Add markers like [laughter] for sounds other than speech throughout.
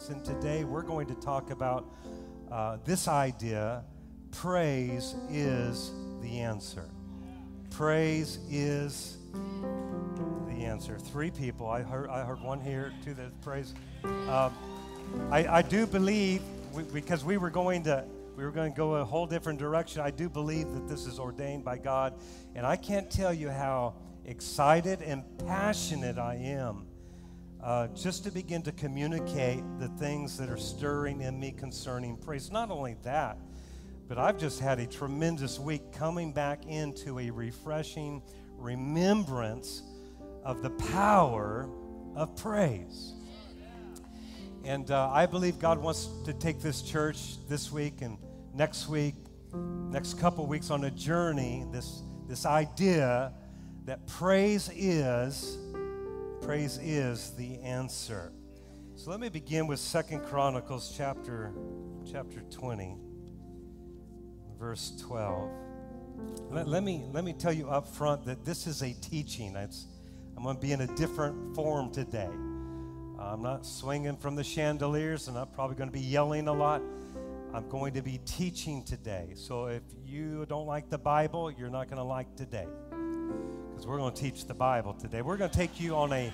Conference. And today we're going to talk about uh, this idea praise is the answer. Praise is the answer. Three people. I heard, I heard one here, two that praise. Um, I, I do believe, we, because we were going to we were going to go a whole different direction. I do believe that this is ordained by God. And I can't tell you how excited and passionate I am uh, just to begin to communicate the things that are stirring in me concerning praise. Not only that, but I've just had a tremendous week coming back into a refreshing remembrance of the power of praise. And uh, I believe God wants to take this church this week and next week, next couple weeks on a journey, this, this idea that praise is, praise is the answer. So let me begin with Second Chronicles chapter, chapter 20, verse 12. Let, let, me, let me tell you up front that this is a teaching. It's, I'm going to be in a different form today. I'm not swinging from the chandeliers, and I'm probably going to be yelling a lot. I'm going to be teaching today. So if you don't like the Bible, you're not going to like today. Because we're going to teach the Bible today. We're going to take you on a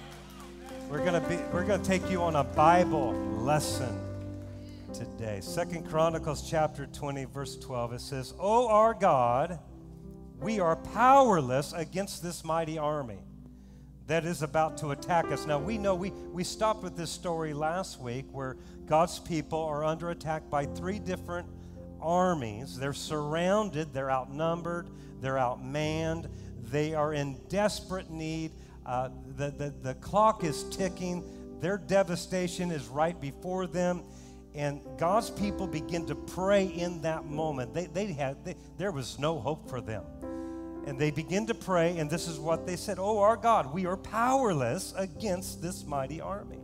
we're going to be we're going to take you on a Bible lesson today. Second Chronicles chapter 20 verse 12 it says, "O our God, we are powerless against this mighty army." that is about to attack us. Now, we know we, we stopped with this story last week where God's people are under attack by three different armies. They're surrounded, they're outnumbered, they're outmanned, they are in desperate need. Uh, the, the, the clock is ticking, their devastation is right before them. And God's people begin to pray in that moment. They, they had, they, there was no hope for them and they begin to pray, and this is what they said Oh, our God, we are powerless against this mighty army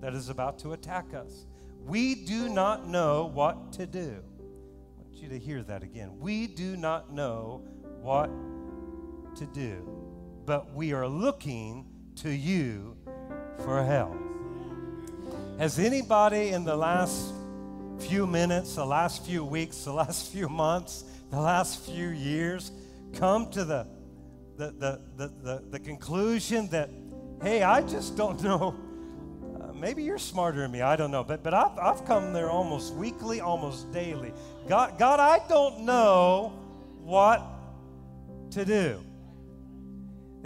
that is about to attack us. We do not know what to do. I want you to hear that again. We do not know what to do, but we are looking to you for help. Has anybody in the last few minutes, the last few weeks, the [laughs] last few months, the last few years, come to the, the, the, the, the, the conclusion that, hey, I just don't know. [laughs] Uh, maybe you're smarter than me. I don't know. But, but I've, I've come there almost weekly, almost daily. God, God, I don't know what to do.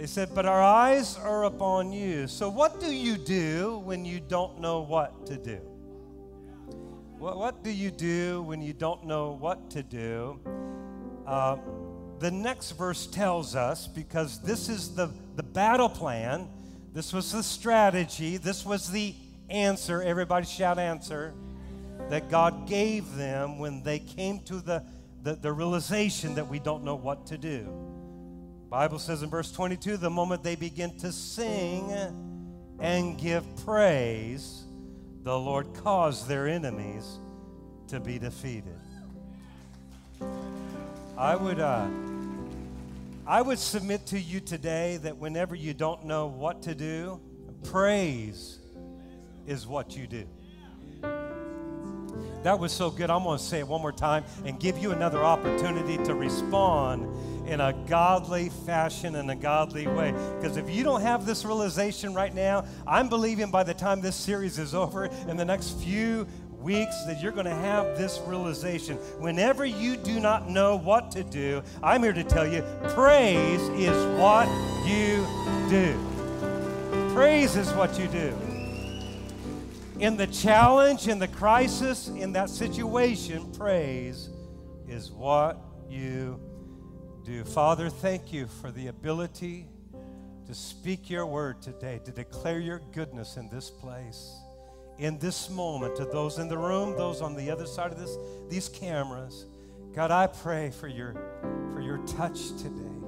They said, but our eyes are upon you. So, what do you do when you don't know what to do? What, what do you do when you don't know what to do? Uh, the next verse tells us, because this is the, the battle plan, this was the strategy, this was the answer. Everybody shout answer. That God gave them when they came to the, the, the realization that we don't know what to do. Bible says in verse 22 the moment they begin to sing and give praise, the Lord caused their enemies to be defeated. I would. Uh, I would submit to you today that whenever you don't know what to do, praise is what you do. That was so good. I'm going to say it one more time and give you another opportunity to respond in a godly fashion and a godly way. Because if you don't have this realization right now, I'm believing by the time this series is over, in the next few weeks that you're going to have this realization. Whenever you do not know what to do, I'm here to tell you praise is what you do. Praise is what you do. In the challenge, in the crisis, in that situation, praise is what you do. Father, thank you for the ability to speak your word today, to declare your goodness in this place in this moment to those in the room, those on the other side of this, these cameras. God, I pray for your, for your touch today,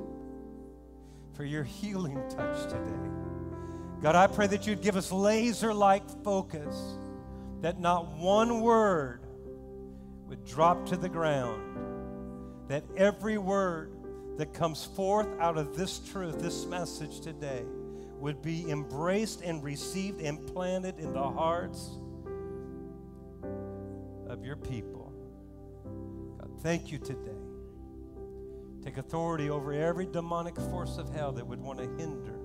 for your healing touch today. God, I pray that you'd give us laser like focus, that not one word would drop to the ground, that every word that comes forth out of this truth, this message today, would be embraced and received and planted in the hearts of your people. God, thank you today. Take authority over every demonic force of hell that would want to hinder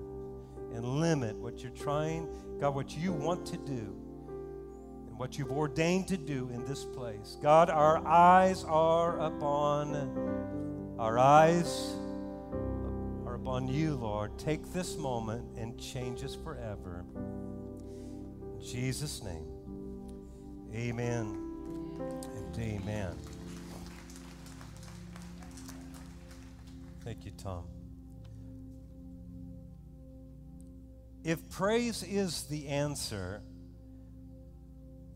and limit what you're trying, God, what you want to do and what you've ordained to do in this place. God, our eyes are upon, our eyes are upon you, Lord. Take this moment and change us forever. In Jesus' name, amen and amen. Thank you, Tom. If praise is the answer,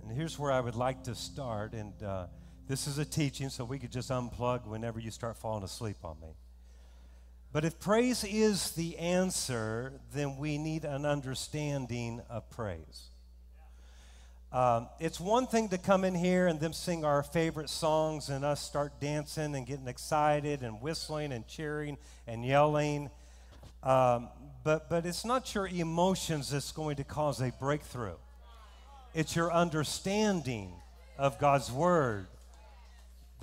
and here's where I would like to start, and uh, this is a teaching, so we could just unplug whenever you start falling asleep on me. But if praise is the answer, then we need an understanding of praise. Um, it's one thing to come in here and them sing our favorite songs and us start dancing and getting excited and whistling and cheering and yelling. Um, but, but it's not your emotions that's going to cause a breakthrough, it's your understanding of God's Word.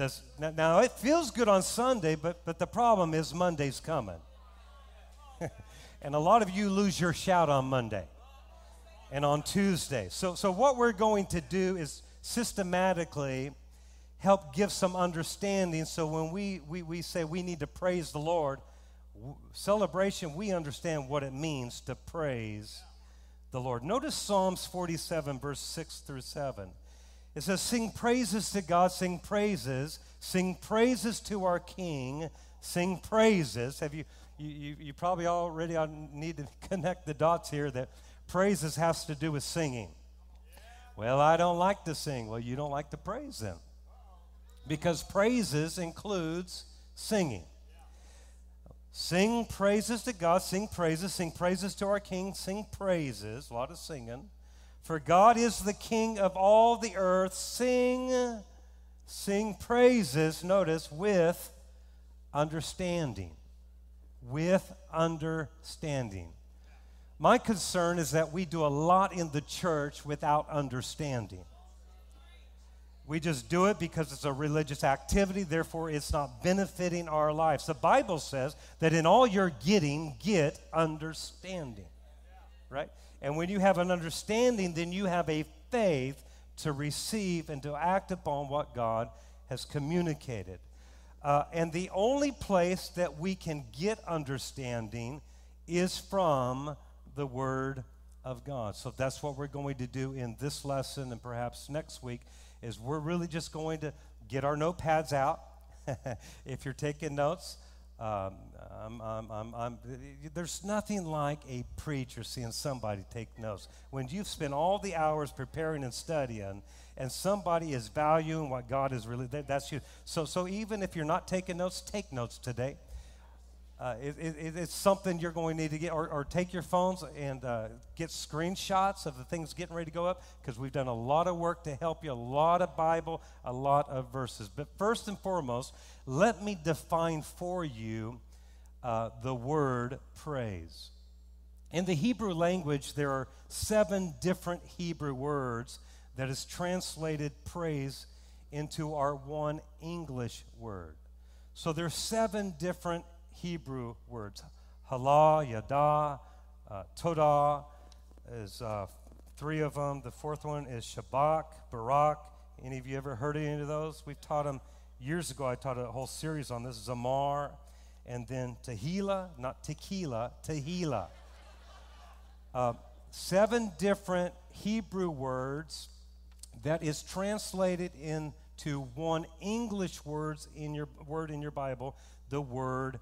That's, now, now, it feels good on Sunday, but, but the problem is Monday's coming. [laughs] and a lot of you lose your shout on Monday and on Tuesday. So, so what we're going to do is systematically help give some understanding so when we, we, we say we need to praise the Lord, celebration, we understand what it means to praise the Lord. Notice Psalms 47, verse 6 through 7. It says, Sing praises to God, sing praises, sing praises to our King, sing praises. Have you, you, you, probably already need to [laughs] connect the dots here that praises has to do with singing. Well, I don't like to sing. Well, you don't like to praise them. Because praises includes singing. Sing praises to God, sing praises, sing praises to our King, sing praises, a lot of singing. For God is the King of all the earth. Sing, sing praises, notice, with understanding. With understanding. My concern is that we do a lot in the church without understanding. We just do it because it's a religious activity, therefore, it's not benefiting our lives. The Bible says that in all you're getting, get understanding. Right? And when you have an understanding, then you have a faith to receive and to act upon what God has communicated. Uh, and the only place that we can get understanding is from the Word of God. So that's what we're going to do in this lesson and perhaps next week is we're really just going to get our notepads out. [laughs] if you're taking notes, um, I'm, I'm, I'm, there's nothing like a preacher seeing somebody take notes. When you've spent all the hours preparing and studying, and somebody is valuing what God is really, that, that's you. So, so even if you're not taking notes, take notes today. Uh, it, it, it's something you're going to need to get, or, or take your phones and uh, get screenshots of the things getting ready to go up, because we've done a lot of work to help you, a lot of Bible, a lot of verses. But first and foremost, let me define for you uh, the word praise. In the Hebrew language, there are seven different Hebrew words that is translated praise into our one English word. So there's seven different Hebrew words. Hala, Yada, uh, Todah is uh, three of them. The fourth one is Shabach, Barak. Any of you ever heard any of those? We've taught them years ago. I taught a whole series on this. Zamar, and then Tehillah, not tequila, Tehillah. Uh, seven different Hebrew words that is translated into one English words in your word in your Bible, the word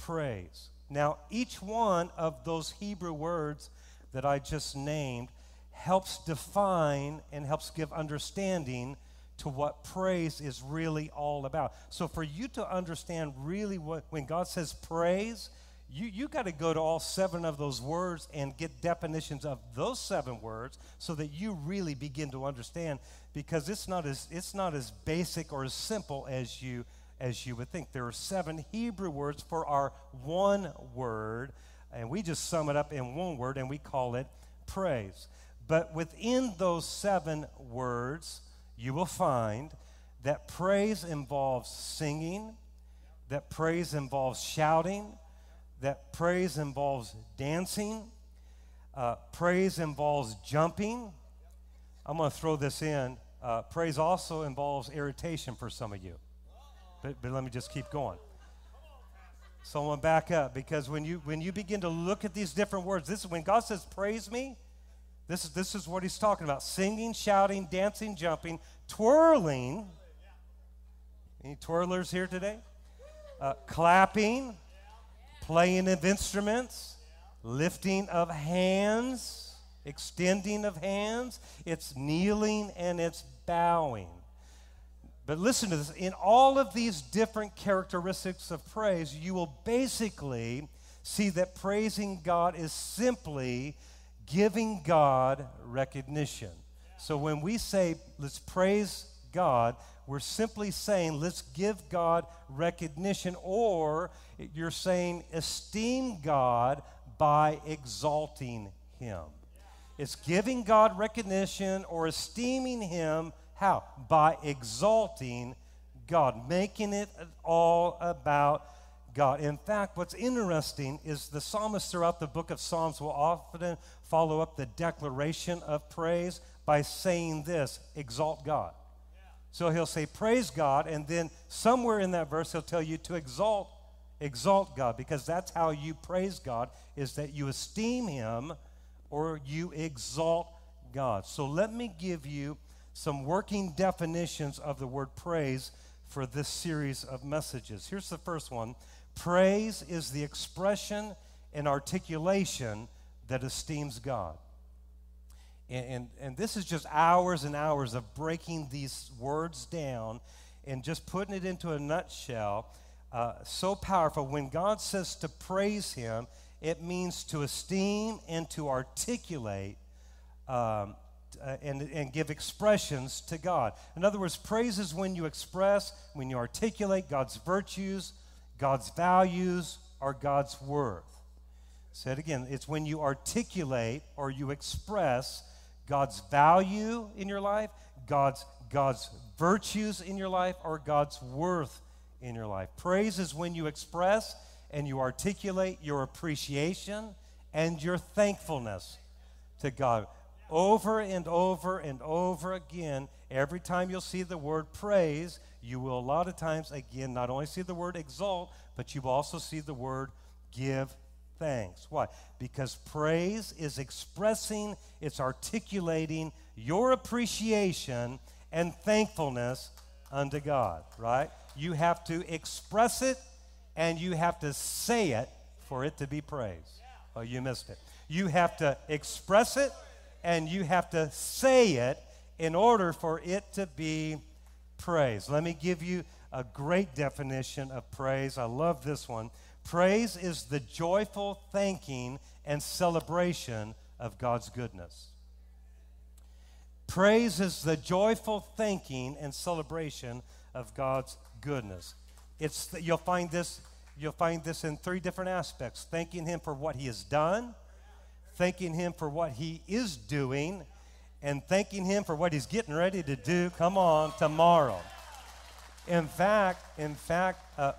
praise. Now, each one of those Hebrew words that I just named helps define and helps give understanding to what praise is really all about. So, for you to understand really what, when God says praise, you, you got to go to all seven of those words and get definitions of those seven words so that you really begin to understand because it's not as, it's not as basic or as simple as you as you would think. There are seven Hebrew words for our one word, and we just sum it up in one word and we call it praise. But within those seven words, you will find that praise involves singing, that praise involves shouting, that praise involves dancing, uh, praise involves jumping. I'm going to throw this in. Uh, praise also involves irritation for some of you. But, but let me just keep going. So I'm going to back up because when you, when you begin to look at these different words, this is when God says, Praise me, this is, this is what he's talking about singing, shouting, dancing, jumping, twirling. Any twirlers here today? Uh, clapping, playing of instruments, lifting of hands, extending of hands. It's kneeling and it's bowing. But listen to this in all of these different characteristics of praise, you will basically see that praising God is simply giving God recognition. So when we say, let's praise God, we're simply saying, let's give God recognition, or you're saying, esteem God by exalting Him. It's giving God recognition or esteeming Him. How? By exalting God, making it all about God. In fact, what's interesting is the psalmist throughout the book of Psalms will often follow up the declaration of praise by saying this exalt God. So he'll say, Praise God, and then somewhere in that verse, he'll tell you to exalt, exalt God, because that's how you praise God, is that you esteem him or you exalt God. So let me give you some working definitions of the word praise for this series of messages. Here's the first one Praise is the expression and articulation that esteems God. And, and, and, this is just hours and hours of breaking these words down and just putting it into a nutshell. Uh, so powerful. When God says to praise Him, it means to esteem and to articulate um, uh, and, and give expressions to God. In other words, praise is when you express, when you articulate God's virtues, God's values are God's worth. Say it again. It's when you articulate or you express God's value in your life, God's, God's virtues in your life, or God's worth in your life. Praise is when you express and you articulate your appreciation and your thankfulness to God. Over and over and over again, every time you'll see the word praise, you will a lot of times, again, not only see the word exalt, but you will also see the word give thanks. Why? Because praise is expressing, it's articulating your appreciation and thankfulness unto God, right? You have to express it and you have to say it for it to be praised. Oh, you missed it. You have to express it and you have to say it in order for it to be praise. Let me give you a great definition of praise. I love this one. Praise is the joyful thanking and celebration of God's goodness. Praise is the joyful thanking and celebration of God's goodness. It's you'll find this you'll find this in three different aspects: thanking Him for what He has done, thanking Him for what He is doing, and thanking Him for what He's getting ready to do. Come on, tomorrow. In fact, in fact, uh,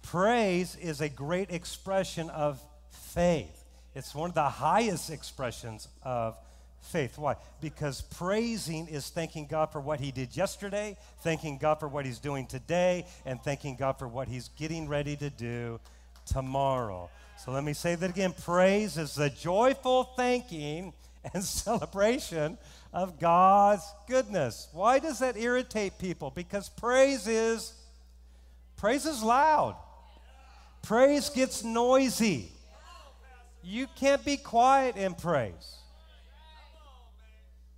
praise is a great expression of faith. It's one of the highest expressions of faith. Why? Because praising is thanking God for what He did yesterday, thanking God for what He's doing today, and thanking God for what He's getting ready to do tomorrow. So let me say that again. Praise is the joyful thanking [laughs] and celebration of God's goodness. Why does that irritate people? Because praise is praise is loud. Praise gets noisy. You can't be quiet in praise.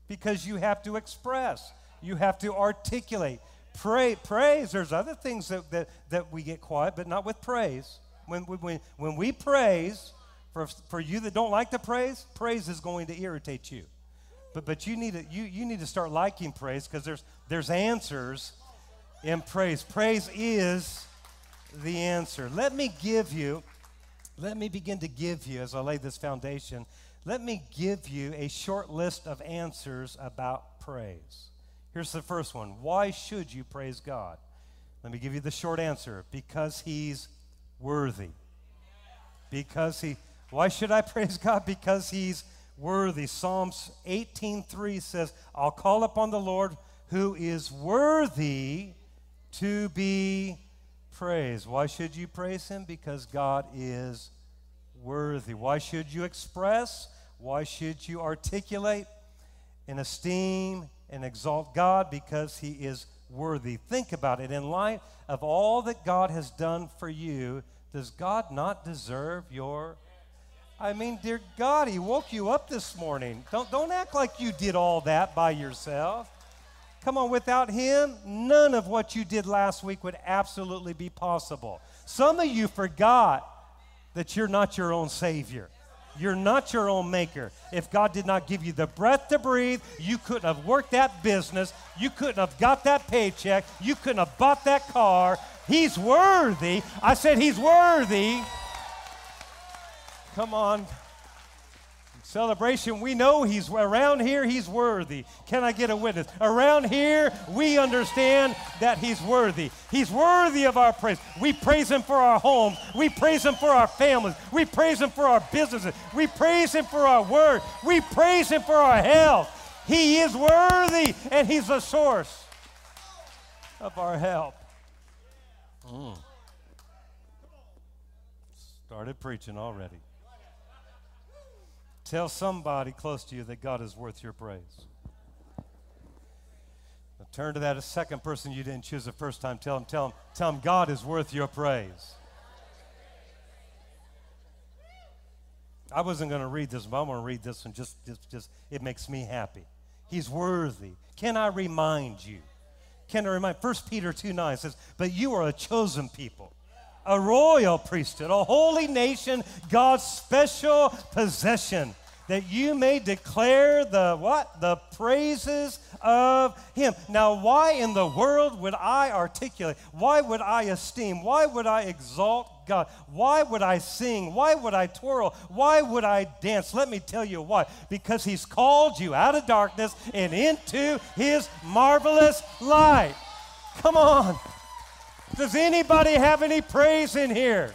Because you have to express. You have to articulate. Pray, praise, there's other things that, that, that we get quiet, but not with praise. When, when, when we praise, for, for you that don't like to praise, praise is going to irritate you. But, but you, need to, you, you need to start liking praise because there's, there's answers in praise. Praise is the answer. Let me give you, let me begin to give you, as I lay this foundation, let me give you a short list of answers about praise. Here's the first one Why should you praise God? Let me give you the short answer because He's worthy. Because He, why should I [laughs] praise God? Because He's worthy. Psalms 18:3 says, I'll call upon the Lord who is worthy to be praised. Why should you praise Him? Because God is worthy. Why should you express? Why should you articulate and esteem and exalt God? Because He is worthy. Think about it. In light of all that God has done for you, does God not deserve your I mean, dear God, He woke you up this morning. Don't, don't act like you did all that by yourself. Come on, without Him, none of what you did last week would absolutely be possible. Some of you forgot that you're not your own Savior. You're not your own maker. If God did not give you the breath to breathe, you couldn't have worked that business. You couldn't have got that paycheck. You couldn't have bought that car. He's worthy. I said, He's worthy. Come on. Celebration, we know he's around here, he's worthy. Can I get a witness? Around here, we understand that he's worthy. He's worthy of our praise. We praise him for our homes, we praise him for our families, we praise him for our businesses, we praise him for our word, we praise him for our health. He is worthy, and he's the source of our help. Mm. Started preaching already. Tell somebody close to you that God is worth your praise. Now turn to that second person you didn't choose the first time. Tell them, tell them, tell them God is worth your praise. I wasn't going to read this, but I'm going to read this one. Just, just, just, it makes me happy. He's worthy. Can I remind you? Can I remind? 1 Peter 2 9 says, But you are a chosen people, a royal priesthood, a holy nation, God's special possession, that you may declare the what? The praises of him. Now, why in the world would I articulate? Why would I esteem? Why would I exalt God? Why would I sing? Why would I twirl? Why would I dance? Let me tell you why. Because he's called you out of darkness and into his marvelous light. Come on. Does anybody have any praise in here?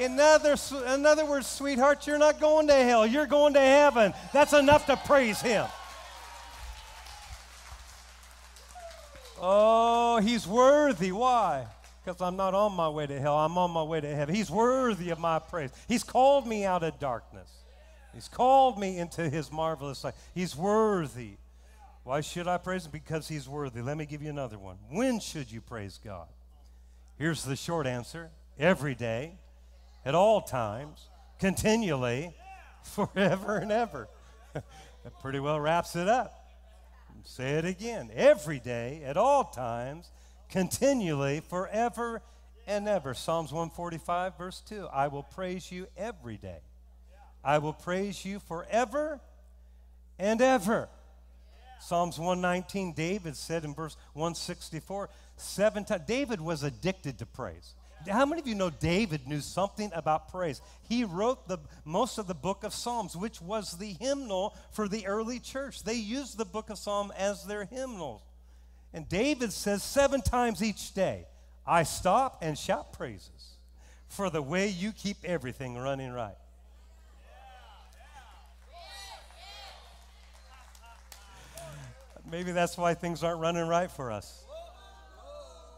In other, in other words, sweetheart, you're not going to hell. You're going to heaven. That's enough to praise Him. Oh, He's worthy. Why? Because I'm not on my way to hell. I'm on my way to heaven. He's worthy of my praise. He's called me out of darkness, He's called me into His marvelous light. He's worthy. Why should I praise Him? Because He's worthy. Let me give you another one. When should you praise God? Here's the short answer every day at all times, continually, forever and ever. that pretty well wraps it up. Say it again. Every day, at all times, continually, forever and ever. Psalms 145, verse 2. I will praise you every day. I will praise you forever and ever. Psalms 119, David said in verse 164, seven times. David was addicted to praise. How many of you know David knew something about praise? He wrote the most of the book of Psalms, which was the hymnal for the early church. They used the book of Psalm as their hymnal. And David says seven times each day, I stop and shout praises for the way you keep everything running right. Maybe that's why things aren't running right for us.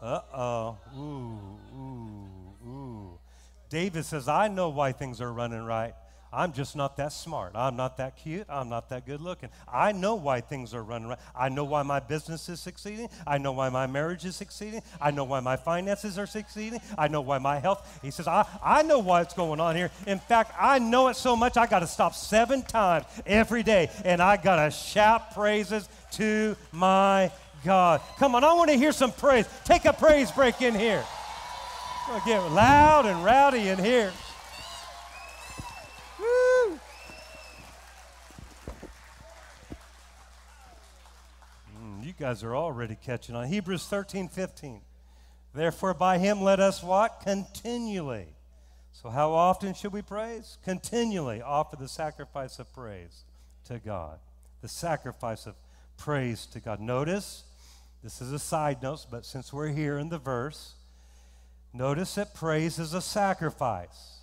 Uh oh. Ooh, ooh, ooh. David says, I know why things are running right. I'm just not that smart. I'm not that cute. I'm not that good looking. I know why things are running right. I know why my business is succeeding. I know why my marriage is succeeding. I know why my finances are succeeding. I know why my health. He says, I, I know what's going on here. In fact, I know it so much I got to stop seven times every day and I got to shout praises to my God. Come on, I want to hear some praise. Take a praise break in here. Get loud and rowdy in here. Woo! Mm, you guys are already catching on. Hebrews 13, 15. Therefore, by him let us what? Continually. So, how often should we praise? Continually offer the sacrifice of praise to God. the sacrifice of praise to God. Notice, this is a side note, but since we're here in the verse, notice that praise is a sacrifice.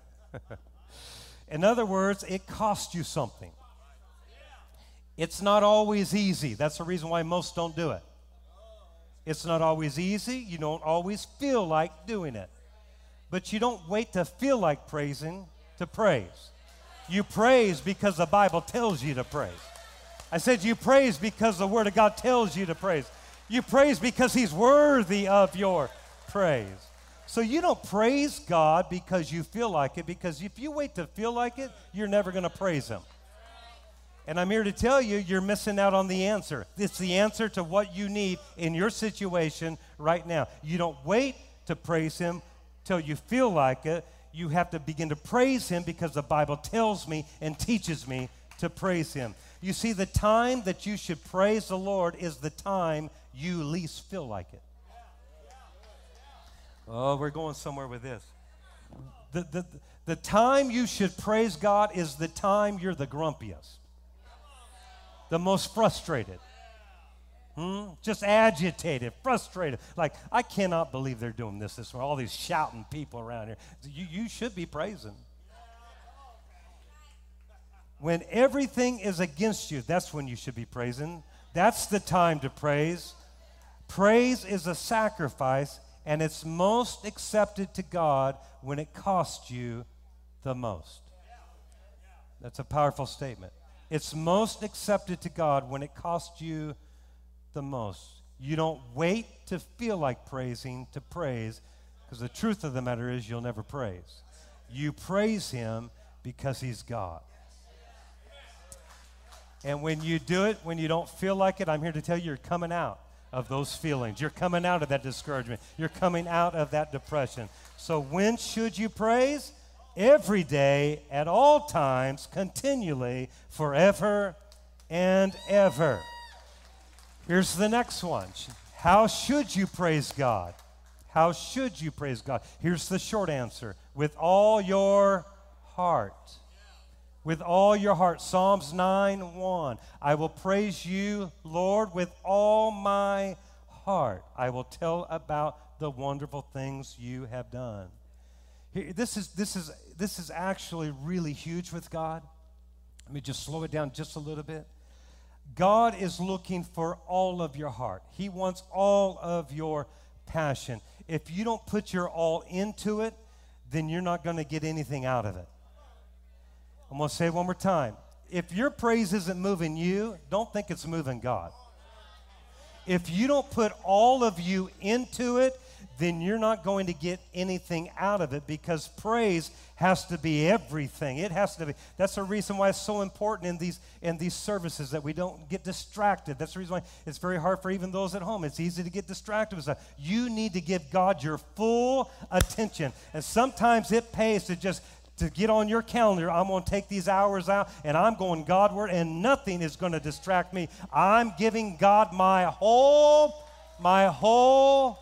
[laughs] in other words, it costs you something. It's not always easy. That's the reason why most don't do it. It's not always easy. You don't always feel like doing it. But you don't wait to feel like praising to praise. You praise because the Bible tells you to praise. I said you praise because the Word of God tells you to praise. You praise because He's worthy of your praise. So you don't praise God because you feel like it, because if you wait to feel like it, you're never going to praise Him. And I'm here to tell you, you're missing out on the answer. It's the answer to what you need in your situation right now. You don't wait to praise Him till you feel like it. You have to begin to praise Him because the Bible tells me and teaches me to praise Him. You see, the time that you should praise the Lord is the time you least feel like it. Oh, we're going somewhere with this. The, the, the time you should praise God is the time you're the grumpiest the most frustrated. Hmm? Just agitated, frustrated. Like, I cannot believe they're doing this this way. All these shouting people around here. You, you should be praising. When everything is against you, that's when you should be praising. That's the time to praise. Praise is a sacrifice, and it's most accepted to God when it costs you the most. That's a powerful statement. It's most accepted to God when it costs you the most. You don't wait to feel like praising to praise, because the truth of the matter is you'll never praise. You praise Him because He's God. And when you do it, when you don't feel like it, I'm here to tell you you're coming out of those feelings. You're coming out of that discouragement. You're coming out of that depression. So, when should you praise? Every day, at all times, continually, forever and ever. Here's the next one. How should you praise God? How should you praise God? Here's the short answer with all your heart. With all your heart. Psalms 9 1. I will praise you, Lord, with all my heart. I will tell about the wonderful things you have done. This, is, this, is, this is actually really huge with God. Let me just slow it down just a little bit. God is looking for all of your heart, He wants all of your passion. If you don't put your all into it, then you're not going to get anything out of it. I'm going to say it one more time. If your praise isn't moving you, don't think it's moving God. If you don't put all of you into it, then you're not going to get anything out of it because praise has to be everything. It has to be. That's the reason why it's so important in these in these services that we don't get distracted. That's the reason why it's very hard for even those at home. It's easy to get distracted with. You need to give God your full attention. And sometimes it pays to just to get on your calendar, I'm going to take these hours out and I'm going Godward, and nothing is going to distract me. I'm giving God my whole, my whole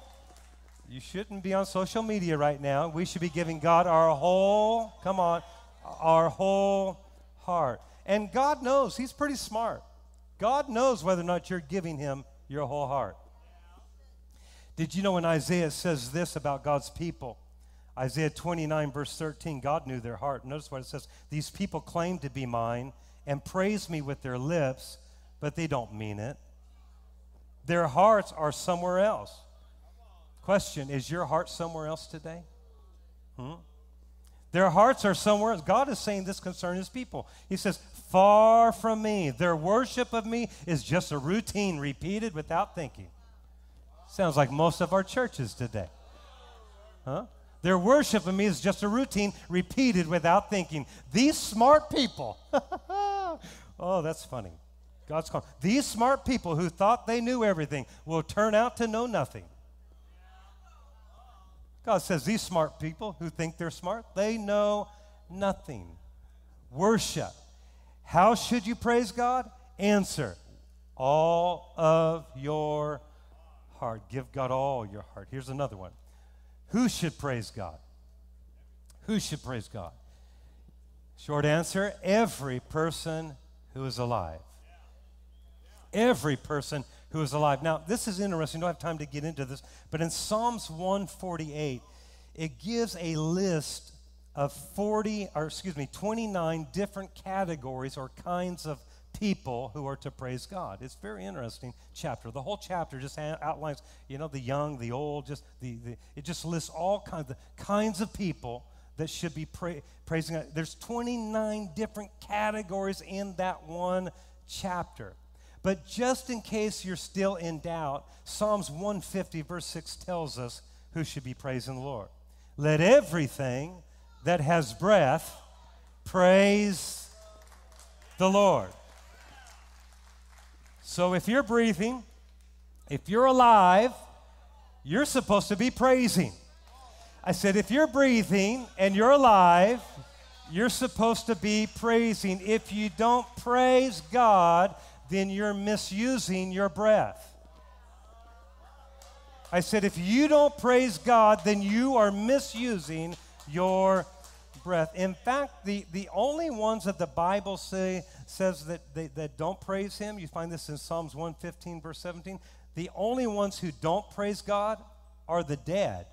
you shouldn't be on social media right now. We should be giving God our whole, come on, our whole heart. And God knows, He's pretty smart. God knows whether or not you're giving Him your whole heart. Did you know when Isaiah says this about God's people? Isaiah 29, verse 13, God knew their heart. Notice what it says These people claim to be mine and praise me with their lips, but they don't mean it. Their hearts are somewhere else. Question Is your heart somewhere else today? Hmm? Their hearts are somewhere else. God is saying this concerning his people. He says, Far from me. Their worship of me is just a routine repeated without thinking. Sounds like most of our churches today. Huh? Their worship of me is just a routine repeated without thinking. These smart people, [laughs] oh, that's funny. God's calling. These smart people who thought they knew everything will turn out to know nothing. God says these smart people who think they're smart, they know nothing. Worship. How should you praise God? Answer. All of your heart. Give God all your heart. Here's another one. Who should praise God? Who should praise God? Short answer every person who is alive. Every person who is alive. Now, this is interesting. I don't have time to get into this, but in Psalms 148, it gives a list of 40, or excuse me, 29 different categories or kinds of people who are to praise God. It's very interesting chapter. The whole chapter just outlines, you know, the young, the old, just the, the it just lists all kinds of kinds of people that should be pra- praising God. There's 29 different categories in that one chapter. But just in case you're still in doubt, Psalms 150, verse 6 tells us who should be praising the Lord. Let everything that has breath praise the Lord. So if you're breathing, if you're alive, you're supposed to be praising. I said, if you're breathing and you're alive, you're supposed to be praising. If you don't praise God, then you're misusing your breath. I said, if you don't praise God, then you are misusing your breath. In fact, the, the only ones that the Bible say, says that, they, that don't praise Him, you find this in Psalms 115, verse 17. The only ones who don't praise God are the dead.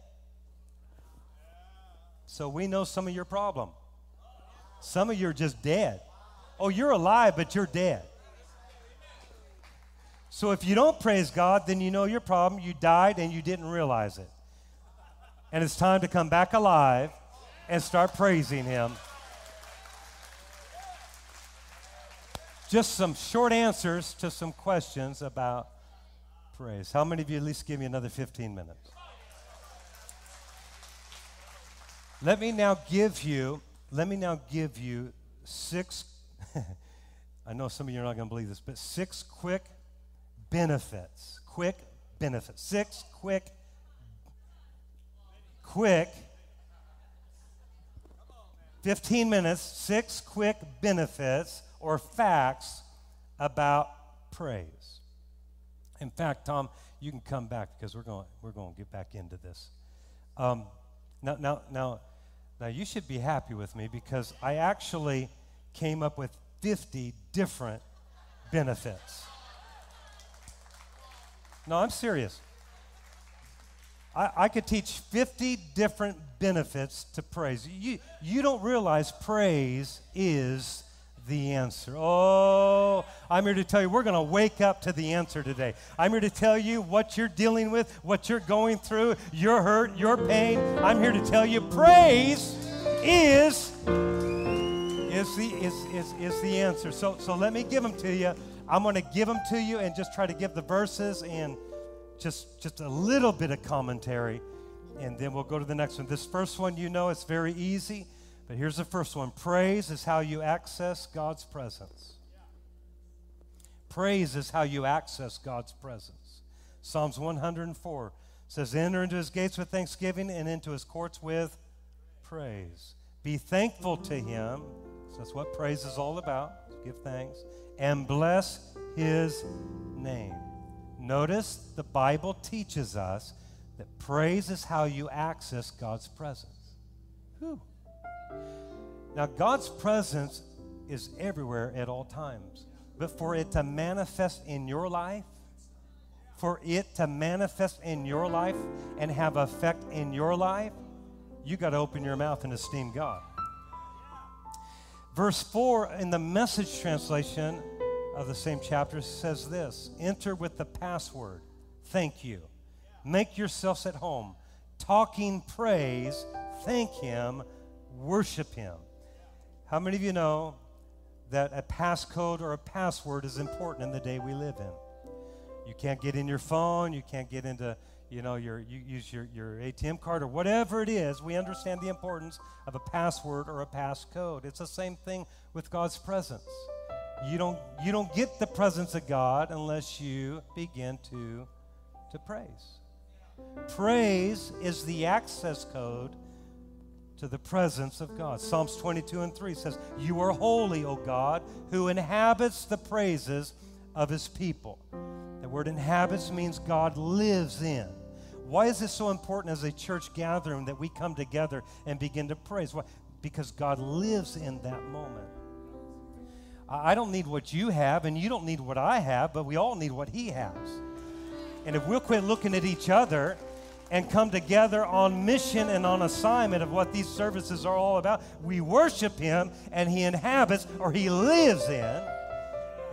So we know some of your problem. Some of you are just dead. Oh, you're alive, but you're dead. So if you don't praise God, then you know your problem. You died and you didn't realize it. And it's time to come back alive and start praising Him. Just some short answers to some questions about praise. How many of you at least give me another 15 minutes? Let me now give you, let me now give you six, [laughs] I know some of you are not going to believe this, but six quick benefits. Quick benefits. Six quick, quick, 15 minutes, six quick benefits or facts about praise. In fact, Tom, you can come back because we're going, we're going to get back into this. Um, now, now, now, now, you should be happy with me because I actually came up with 50 different benefits. No, I'm serious. I, I could teach 50 different benefits to praise. You, you don't realize praise is the answer. Oh, I'm here to tell you, we're going to wake up to the answer today. I'm here to tell you what you're dealing with, what you're going through, your hurt, your pain. I'm here to tell you, praise is, is, the, is, is, is the answer. So, so let me give them to you. I'm going to give them to you and just try to give the verses and just, just a little bit of commentary, and then we'll go to the next one. This first one, you know, it's very easy, but here's the first one Praise is how you access God's presence. Praise is how you access God's presence. Psalms 104 says, Enter into his gates with thanksgiving and into his courts with praise. Be thankful to him. So that's what praise is all about. Give thanks and bless his name. Notice the Bible teaches us that praise is how you access God's presence. Whew. Now, God's presence is everywhere at all times. But for it to manifest in your life, for it to manifest in your life and have effect in your life, you got to open your mouth and esteem God. Verse 4 in the message translation of the same chapter says this Enter with the password, thank you. Make yourselves at home. Talking praise, thank Him, worship Him. How many of you know that a passcode or a password is important in the day we live in? You can't get in your phone, you can't get into you know, your, you use your, your ATM card or whatever it is, we understand the importance of a password or a passcode. It's the same thing with God's presence. You don't, you don't get the presence of God unless you begin to, to praise. Praise is the access code to the presence of God. Psalms 22 and 3 says, You are holy, O God, who inhabits the praises of his people. Word inhabits means God lives in. Why is this so important as a church gathering that we come together and begin to praise? Why? Because God lives in that moment. I don't need what you have, and you don't need what I have, but we all need what He has. And if we'll quit looking at each other and come together on mission and on assignment of what these services are all about, we worship Him, and He inhabits or He lives in.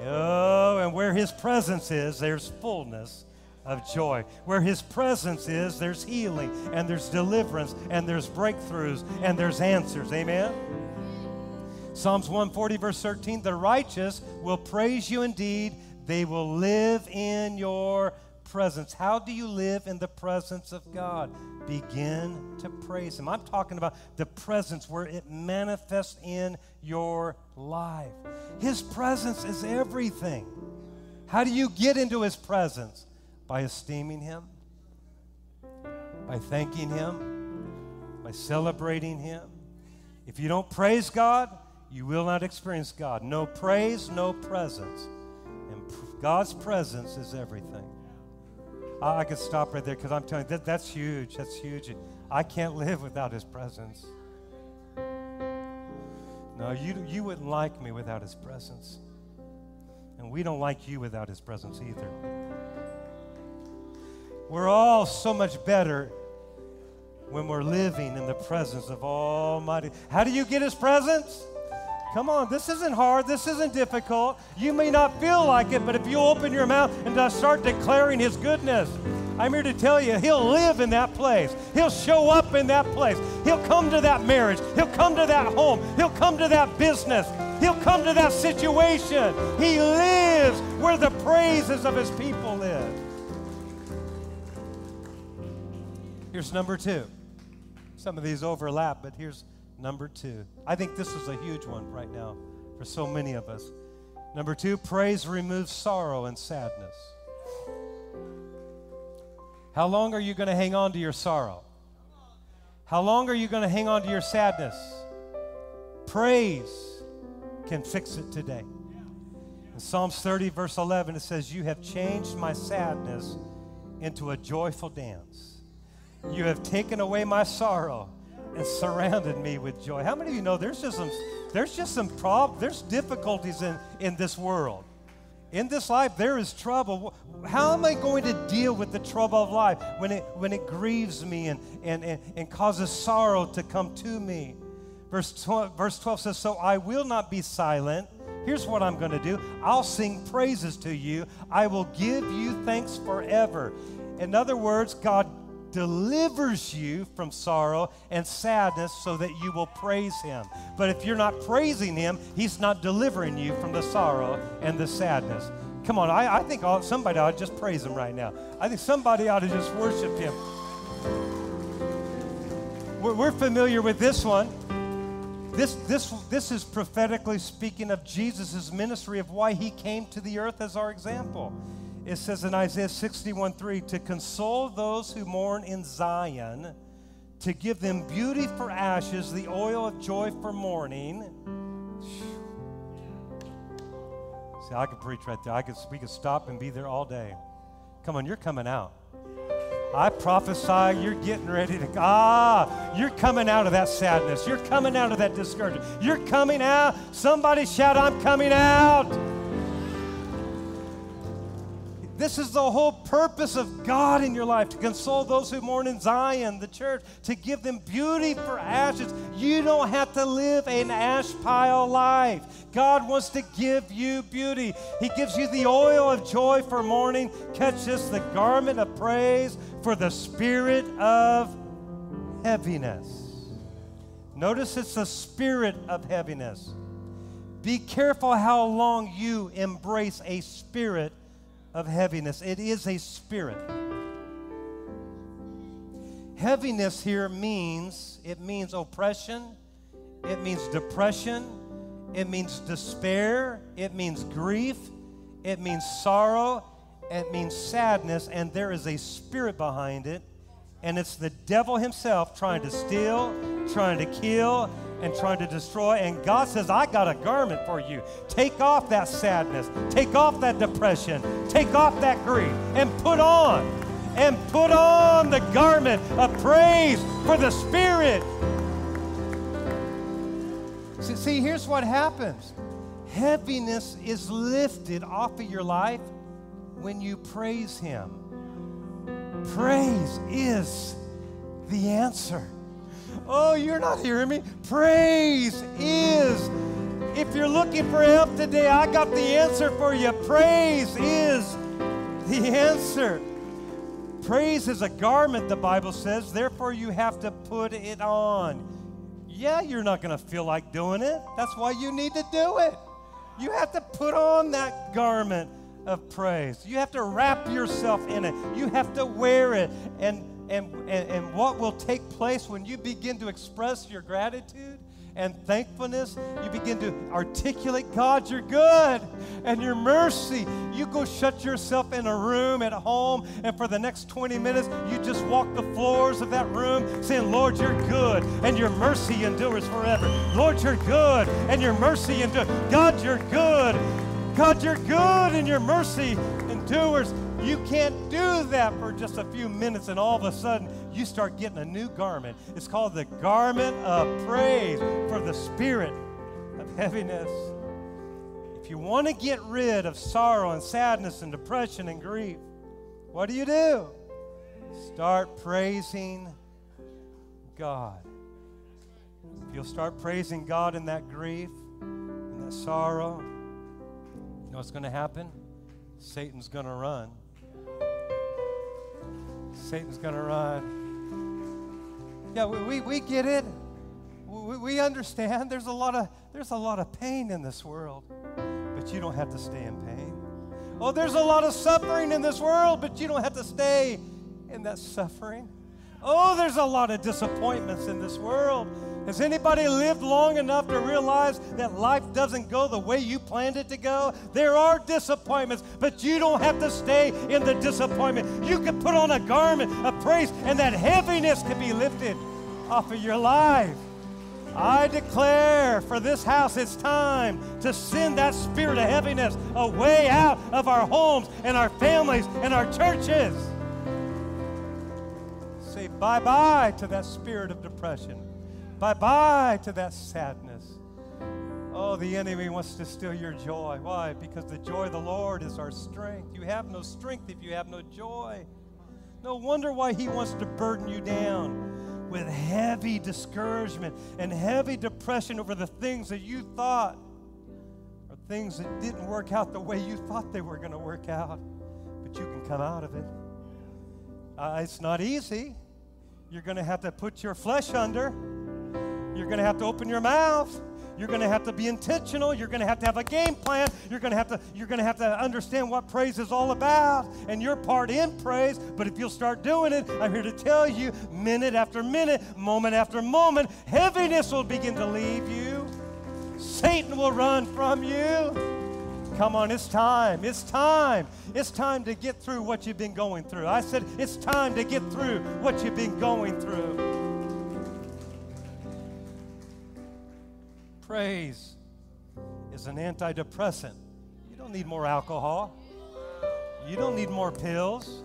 Oh, and where His presence is, there's fullness of joy. Where His presence is, there's healing, and there's deliverance, and there's breakthroughs, and there's answers. Amen? Psalms 140, verse 13 The righteous will praise you indeed, they will live in your presence. How do you live in the presence of God? Begin to praise Him. I'm talking about the presence where it manifests in your life. His presence is everything. How do you get into His presence? By esteeming Him, by thanking Him, by celebrating Him. If you don't praise God, you will not experience God. No praise, no presence. And God's presence is everything. I, could stop right there because I'm telling you, that, that's huge. That's huge. I can't [laughs] live without His presence. No, you, you wouldn't like me without His presence. And we don't like you without His presence either. We're all so much better when we're living in the presence of Almighty. How do you get His presence? Come on, this isn't hard. This isn't difficult. You may not feel like it, but if you open your mouth and start declaring His goodness, I'm here to tell you, He'll live in that place. He'll show up in that place. He'll come to that marriage. He'll come to that home. He'll come to that business. He'll come to that situation. He lives where the praises of His people live. Here's number two. Some of these overlap, but here's Number two, I think this is a huge one right now for so many of us. Number two, praise removes sorrow and sadness. How long are you going to hang on to your sorrow? How long are you going to hang on to your sadness? Praise can fix it today. In Psalms 30, verse 11, it says, You have changed my sadness into a joyful dance. You have taken away my sorrow and surrounded me with joy. How many of you know there's just some there's just some prob there's difficulties in, in this world. In this life, there is trouble. How am I going to deal with the trouble of life when it when it grieves me and, and, and, and causes sorrow to come to me? Verse 12, verse 12 says, So I will not be silent. Here's what I'm going to do I'll sing praises to you. I will give you thanks forever. In other words, God delivers you from sorrow and sadness so that you will praise him. But if you're not praising him, he's not delivering you from the sorrow and the sadness. Come on, I, I think somebody ought to just praise him right now. I think somebody ought to just worship him. We're, we're familiar with this one. This, this, this is prophetically speaking of Jesus' ministry of why he came to the earth as our example it says in Isaiah 61 3 to console those who mourn in Zion, to give them beauty for ashes, the oil of joy for mourning. See, I could preach right there. I could, we could stop and be there all day. Come on, you're coming out. I prophesy you're getting ready to, ah, you're coming out of that sadness. You're coming out of that discouragement. You're coming out. Somebody shout, I'm coming out. This is the whole purpose of God in your life to console those who mourn in Zion, the church, to give them beauty for ashes. You don't have to live an ash pile life. God wants to give you beauty. He gives you the oil of joy for mourning. Catch this the garment of praise for the spirit of heaviness. Notice it's the spirit of heaviness. Be careful how long you embrace a spirit of heaviness. It is a spirit. Heaviness here means it means oppression, it means depression, it means despair, it means grief, it means sorrow, it means sadness, and there is a spirit behind it. And it's the devil himself trying to steal, trying to kill, and trying to destroy. And God says, I got a garment for you. Take off that sadness, take off that depression, take off that grief, and put on, and put on the garment of praise for the Spirit. See, here's what happens Heaviness is lifted off of your life when you praise Him. Praise is the answer. Oh, you're not hearing me? Praise is. If you're looking for help today, I got the answer for you. Praise is the answer. Praise is a garment, the Bible says, therefore you have to put it on. Yeah, you're not going to feel like doing it. That's why you need to do it. You have to put on that garment of praise. You have to wrap yourself in it. You have to wear it. And, and, and, and what will take place when you begin to express your gratitude and thankfulness, you begin to articulate, God, you're good and your mercy. You go shut yourself in a room at home, and for the next 20 minutes, you just walk the floors of that room saying, Lord, you're good and your mercy endures forever. Lord, you're good and your mercy endures. God, you're good. God, you're good and your mercy endures. You can't do that for just a few minutes, and all of a sudden, you start getting a new garment. It's called the garment of praise for the spirit of heaviness. If you want to get rid of sorrow and sadness and depression and grief, what do you do? Start praising God. If you'll start praising God in that grief and that sorrow, you know what's going to happen? Satan's going to run. Satan's going to run. Yeah, we, we, we get it. We, we understand there's a, lot of, there's a lot of pain in this world, but you don't have to stay in pain. Oh, there's a lot of suffering in this world, but you don't have to stay in that suffering. Oh, there's a lot of disappointments in this world. Has anybody lived long enough to realize that life doesn't go the way you planned it to go? There are disappointments, but you don't have to stay in the disappointment. You can put on a garment of praise, and that heaviness can be lifted off of your life. I declare for this house, it's time to send that spirit of heaviness away out of our homes and our families and our churches. Say bye bye to that spirit of depression. Bye bye to that sadness. Oh, the enemy wants to steal your joy. Why? Because the joy of the Lord is our strength. You have no strength if you have no joy. No wonder why he wants to burden you down with heavy discouragement and heavy depression over the things that you thought or things that didn't work out the way you thought they were going to work out. But you can come out of it. Uh, it's not easy. You're going to have to put your flesh under. You're going to have to open your mouth. You're going to have to be intentional. You're going to have to have a game plan. You're going to have to you're going to have to understand what praise is all about and your part in praise. But if you'll start doing it, I'm here to tell you, minute after minute, moment after moment, heaviness will begin to leave you. Satan will run from you. Come on, it's time. It's time. It's time to get through what you've been going through. I said, it's time to get through what you've been going through. Praise is an antidepressant. You don't need more alcohol. You don't need more pills.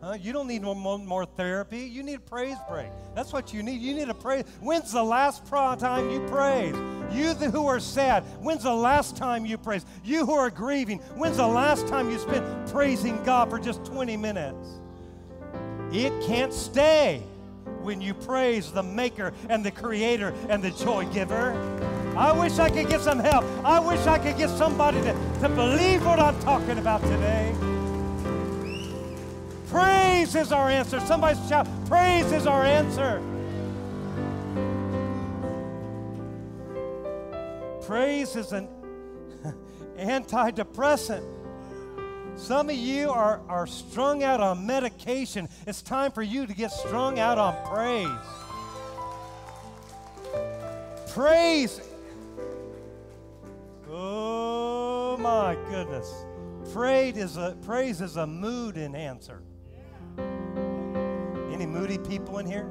Huh? You don't need more, more, more, therapy. You need a praise break. That's what you need. You need a praise. When's the last time you praise? You who are sad, when's the last time you praise? You who are grieving, when's the last time you spent praising God for just 20 minutes? It can't stay when you praise the maker and the creator and the joy giver. I wish I could get some help. I wish I could get somebody to, to believe what I'm talking about today. Praise is our answer. Somebody shout, Praise is our answer. Praise is an [laughs] antidepressant. Some of you are, are strung out on medication. It's time for you to get strung out on praise. Praise. Oh my goodness. Praise is a, praise is a mood enhancer. Any moody people in here?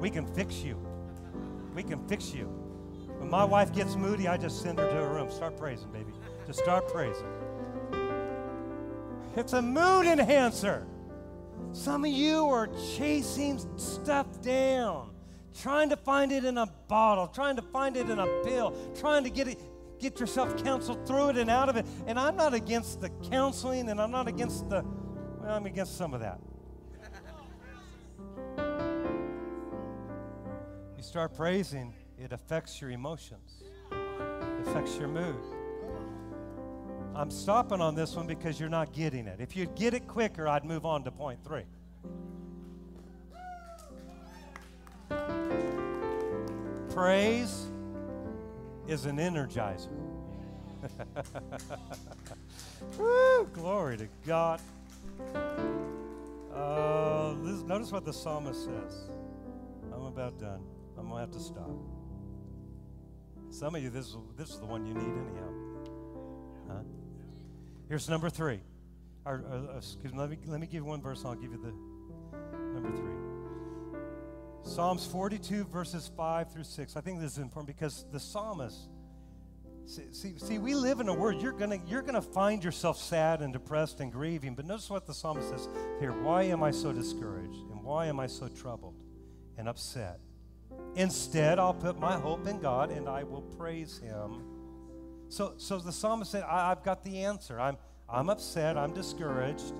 We can fix you. We can fix you. When my wife gets moody, I just send her to her room. Start praising, baby. Just start praising. It's a mood enhancer. Some of you are chasing stuff down, trying to find it in a bottle, trying to find it in a pill, trying to get it get yourself counseled through it and out of it. And I'm not against the counseling and I'm not against the, well, I'm against some of that. You start praising, it affects your emotions, it affects your mood. I'm stopping on this one because you're not getting it. If you'd get it quicker, I'd move on to point three. Praise is an energizer. [laughs] Woo, glory to God. Uh, notice what the psalmist says. I'm about done. I'm going to have to stop. Some of you, this is, this is the one you need anyhow. Huh? Here's number three. Or, or, excuse me, let me, let me give you one verse and I'll give you the number three. Psalms 42, verses 5 through 6. I think this is important because the psalmist, see, see, see we live in a world, you're going to you're gonna find yourself sad and depressed and grieving. But notice what the psalmist says here Why am I so discouraged? And why am I so troubled and upset? Instead, I'll put my hope in God and I will praise Him. So, so the psalmist said, I, have got the answer. I'm, I'm upset. I'm discouraged.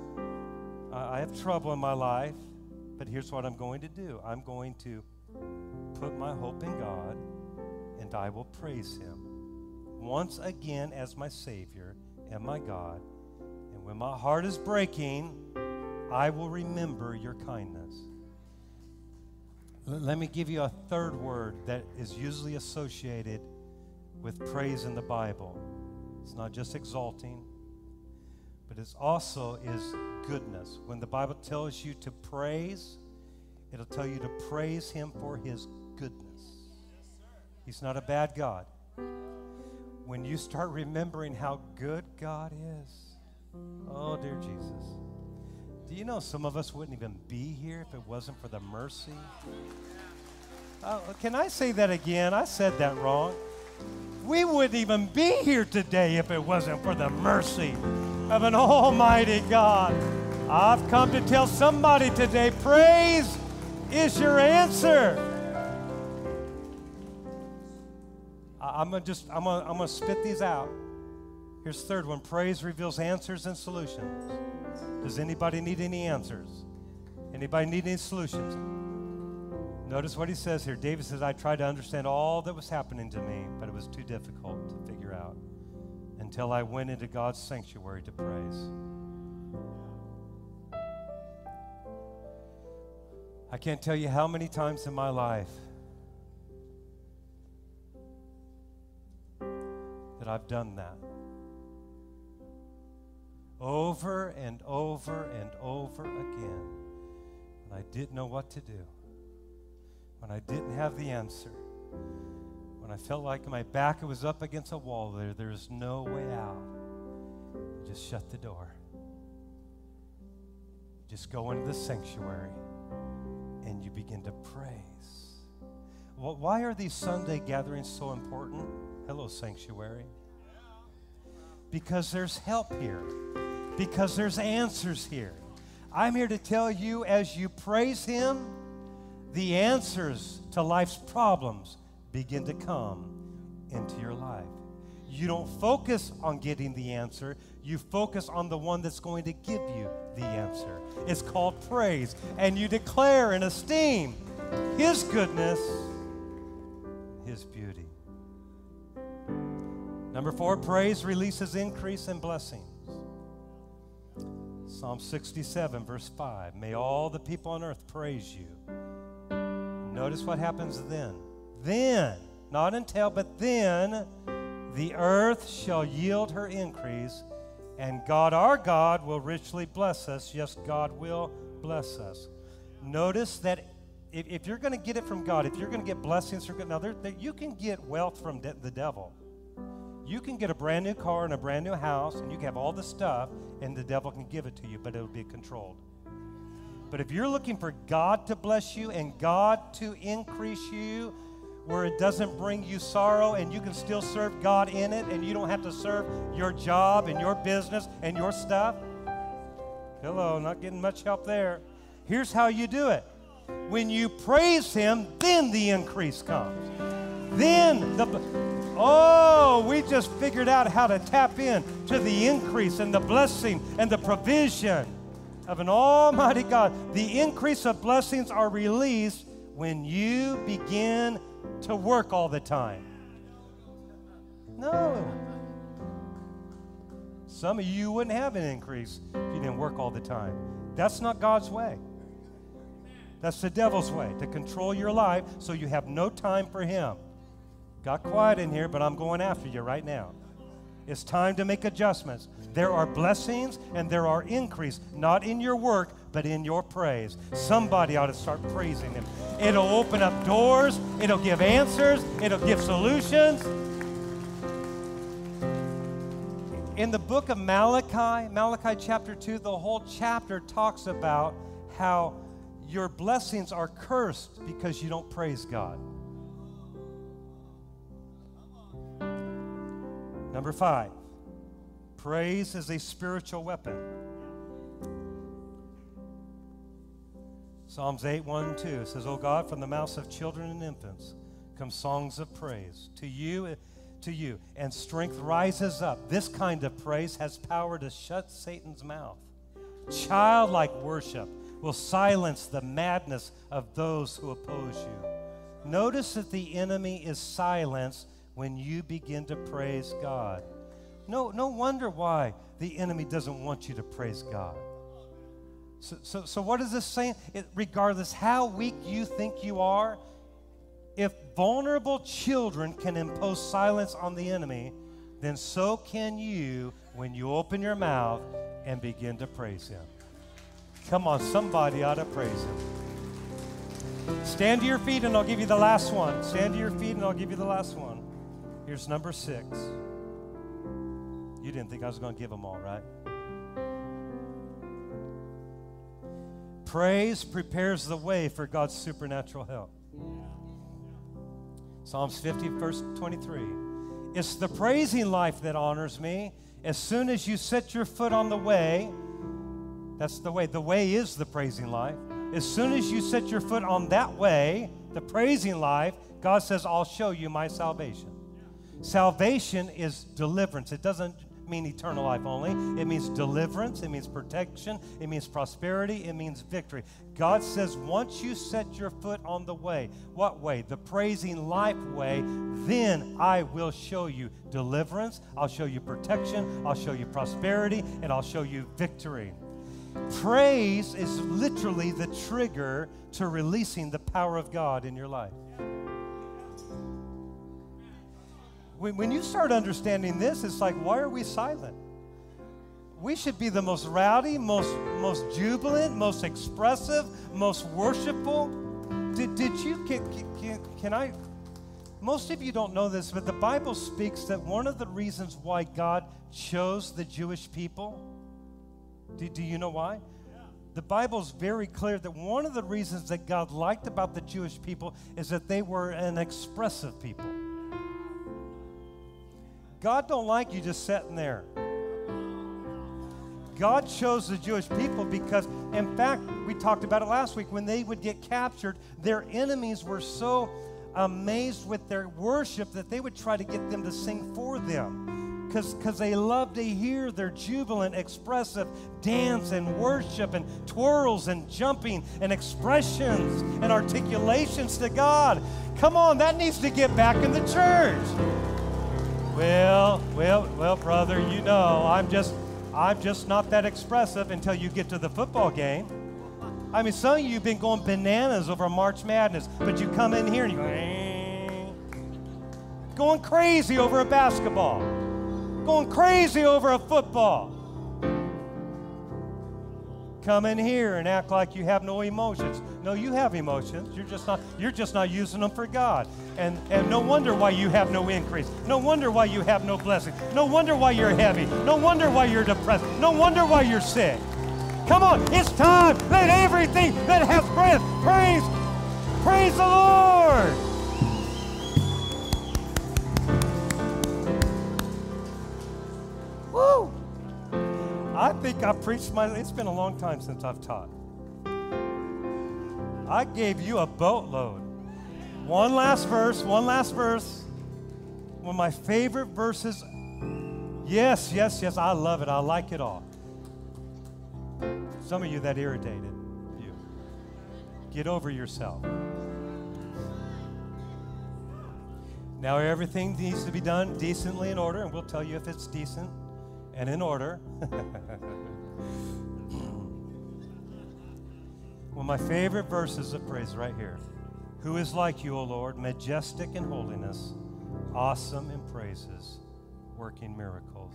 I, I have trouble in my life. But here's what I'm going to do I'm going to put my hope in God and I will praise Him once again as my Savior and my God. And when my heart is breaking, I will remember your kindness. Let me give you a third word that is usually associated with praise in the Bible. It's not just exalting, but it also is goodness. When the Bible tells you to praise, it'll tell you to praise Him for His goodness. He's not a bad God. When you start remembering how good God is, oh, dear Jesus. Do you know some of us wouldn't even be here if it wasn't for the mercy? Oh, can I say that again? I said that wrong. We wouldn't even be here today if it wasn't for the mercy of an almighty God. I've come to tell somebody today praise is your answer. I'm gonna just I'm gonna, I'm gonna spit these out. Here's the third one. Praise reveals answers and solutions. Does anybody need any answers? Anybody need any solutions? Notice what he says here. David says, I tried to understand all that was happening to me, but it was too difficult to figure out until I went into God's sanctuary to praise. I can't tell you how many times in my life that I've done that. Over and over and over again. And I didn't know what to do when I didn't have the answer, when I felt like my back was up against a wall there, there's no way out. Just shut the door. Just go into the sanctuary and you begin to praise. Well, why are these Sunday gatherings so important? Hello, sanctuary. Because there's help here, because there's answers here. I'm here to tell you as you praise Him, the answers to life's problems begin to come into your life. You don't focus on getting the answer, you focus on the one that's going to give you the answer. It's called praise. And you declare and esteem His goodness, His beauty. Number four, praise releases increase and blessings. Psalm 67, verse 5 May all the people on earth praise you. Notice what happens then. Then, not until, but then, the earth shall yield her increase, and God our God will richly bless us. Yes, God will bless us. Notice that if, if you're going to get it from God, if you're going to get blessings from God, now there, there, you can get wealth from de- the devil. You can get a brand new car and a brand new house, and you can have all the stuff, and the devil can give it to you, but it'll be controlled. But if you're looking for God to bless you and God to increase you, where it doesn't bring you sorrow and you can still serve God in it and you don't have to serve your job and your business and your stuff. Hello, not getting much help there. Here's how you do it when you praise Him, then the increase comes. Then the Oh, we just figured out how to tap in to the increase and the blessing and the provision of an almighty God. The increase of blessings are released when you begin to work all the time. No. Some of you wouldn't have an increase if you didn't work all the time. That's not God's way. That's the devil's way to control your life so you have no time for Him. Got quiet in here, but I'm going after you right now. It's time to make adjustments. There are blessings and there are increase, not in your work, but in your praise. Somebody ought to start praising Him. It'll open up doors, it'll give answers, it'll give solutions. In the book of Malachi, Malachi chapter 2, the whole chapter talks about how your blessings are cursed because you don't praise God. Number five, praise is a spiritual weapon. Psalms 8, 1 2 says, O God, from the mouths of children and infants come songs of praise. To you, to you, and strength rises up. This kind of praise has power to shut Satan's mouth. Childlike worship will silence the madness of those who oppose you. Notice that the enemy is silenced when you begin to praise God. No, no wonder why the enemy doesn't want you to praise God. So, so, so what is this saying? It, regardless how weak you think you are, if vulnerable children can impose silence on the enemy, then so can you when you open your mouth and begin to praise him. Come on, somebody ought to praise him. Stand to your feet and I'll give you the last one. Stand to your feet and I'll give you the last one. Here's number six. You didn't think I was going to give them all, right? Praise prepares the way for God's supernatural help. Psalms 50, verse 23. It's the praising life that honors me. As soon as you set your foot on the way, that's the way. The way is the praising life. As soon as you set your foot on that way, the praising life, God says, I'll show you my salvation. Salvation is deliverance. It doesn't mean eternal life only. It means deliverance, it means protection, it means prosperity, it means victory. God says, once you set your foot on the way, what way? The praising life way, then I will show you deliverance, I'll show you protection, I'll show you prosperity, and I'll show you victory. Praise is literally the trigger to releasing the power of God in your life. When, when you start understanding this, it's like, why are we silent? We should be the most rowdy, most, most jubilant, most expressive, most worshipful. Did, did you, can, can, can I? Most of you don't know this, but the Bible speaks that one of the reasons why God chose the Jewish people, do, do you know why? the Bible's very clear that one of the reasons that God liked about the Jewish people is that they were an expressive people. God don't like you just sitting there. God chose the Jewish people because, in fact, we talked about it last week, when they would get captured, their enemies were so amazed with their worship that they would try to get them to sing for them. Because they love to hear their jubilant, expressive dance and worship and twirls and jumping and expressions and articulations to God. Come on, that needs to get back in the church. Well, well, well, brother, you know, I'm just I'm just not that expressive until you get to the football game. I mean, some of you have been going bananas over March Madness, but you come in here and you're going crazy over a basketball, going crazy over a football come in here and act like you have no emotions. No, you have emotions. You're just not you're just not using them for God. And and no wonder why you have no increase. No wonder why you have no blessing. No wonder why you're heavy. No wonder why you're depressed. No wonder why you're sick. Come on, it's time. Let everything that has breath praise praise the Lord. Woo! I think I preached my, it's been a long time since I've taught. I gave you a boatload. One last verse, one last verse, One of my favorite verses. Yes, yes, yes, I love it. I like it all. Some of you that irritated you. Get over yourself. Now everything needs to be done decently in order, and we'll tell you if it's decent and in order. [laughs] Of my favorite verses of praise right here. Who is like you, O Lord, majestic in holiness, awesome in praises, working miracles.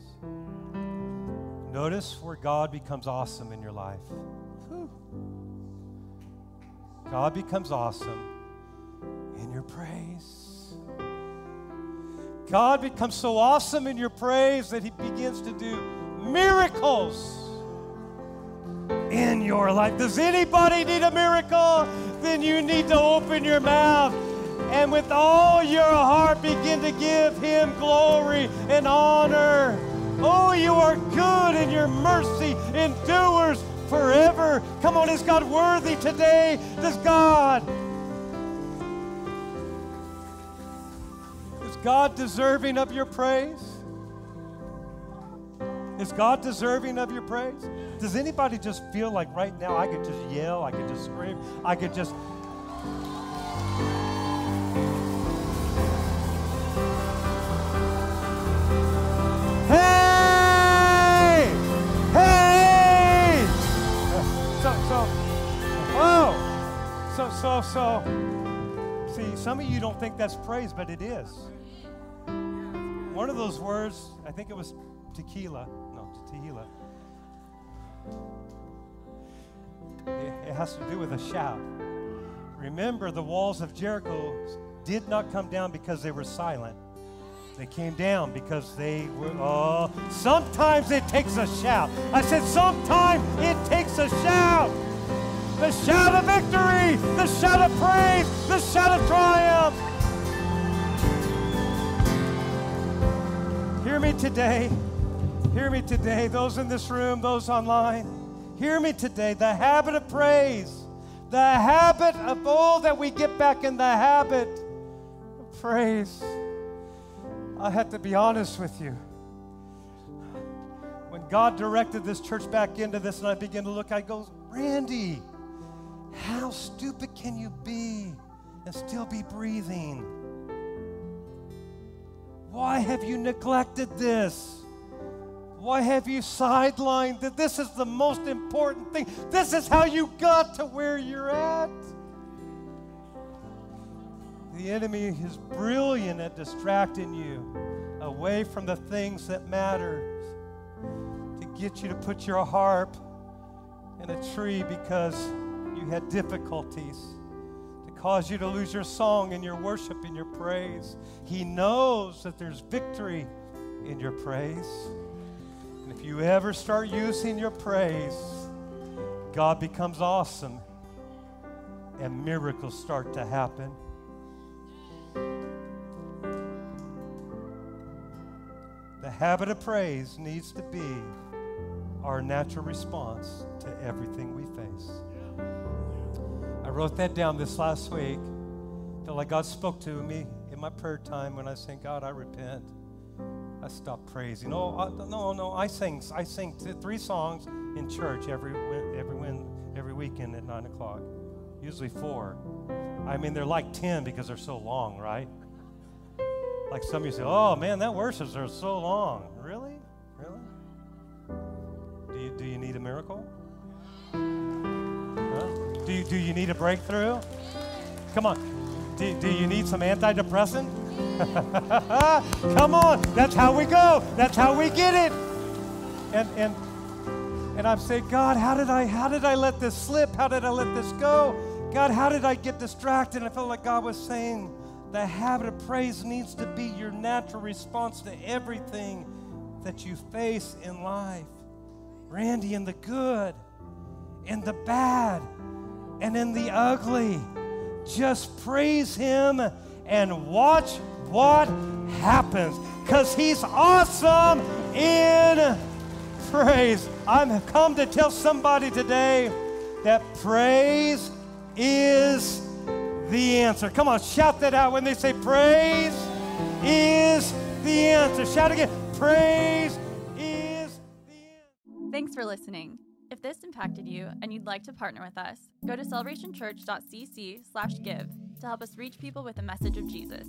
Notice where God becomes awesome in your life. God becomes awesome in your praise. God becomes so awesome in your praise that He begins to do miracles in your life. Does anybody need a miracle? Then you need to open your mouth and with all your heart begin to give Him glory and honor. Oh, you are good and your mercy endures forever. Come on, is God worthy today? Does God? Is God deserving of your praise? Is God deserving of your praise? Does anybody just feel like right now I could just yell, I could just scream, I could just. Hey! Hey! [laughs] So, so, oh! So, so, so. See, some of you don't think that's praise, but it is. One of those words, I think it was tequila. No, tequila. It, has to do with a shout. Remember, the walls of Jericho did not come down because they were silent. They came down because they were, oh, sometimes it takes a shout. I said, sometimes it takes a shout. The shout of victory, the shout of praise, the shout of triumph. Hear me today. Hear me today, those in this room, those online. Hear me today. The habit of praise, the habit of, all that we get back in the habit of praise. I have to be honest with you. When God directed this church back into this and I began to look, I go, Randy, how stupid can you be and still be breathing? Why have you neglected this? Why have you sidelined that this is the most important thing? This is how you got to where you're at. The enemy is brilliant at distracting you away from the things that matter to get you to put your harp in a tree because you had difficulties, to cause you to lose your song and your worship and your praise. He knows that there's victory in your praise. You ever start using your praise, God becomes awesome and miracles start to happen. The habit of praise needs to be our natural response to everything we face. I wrote that down this last week. Feel like God spoke to me in my prayer time when I said, God, I repent. I stopped praising. Oh, I, no, no. I sing. I sing three songs in church every every every weekend at nine o'clock. Usually four. I mean, they're like ten because they're so long, right? Like some of you say, oh man, that worships are so long. Really? Really? Do you, do you need a miracle? Huh? Do, you, do you need a breakthrough? Come on. Do, do you need some antidepressant? [laughs] Come on. That's how we go. That's how we get it. And, and, and I'm saying, God, how did I how did I let this slip? How did I let this go? God, how did I get distracted? I felt like God was saying, the habit of praise needs to be your natural response to everything that you face in life. Randy, in the good, in the bad, and in the ugly, just praise Him and watch what happens because He's awesome in praise. I'm come to tell somebody today that praise is the answer. Come on, shout that out when they say praise is the answer. Shout again. Praise is the answer. Thanks for listening. If this impacted you and you'd like to partner with us, go to celebrationchurch.cc/give to help us reach people with the message of Jesus.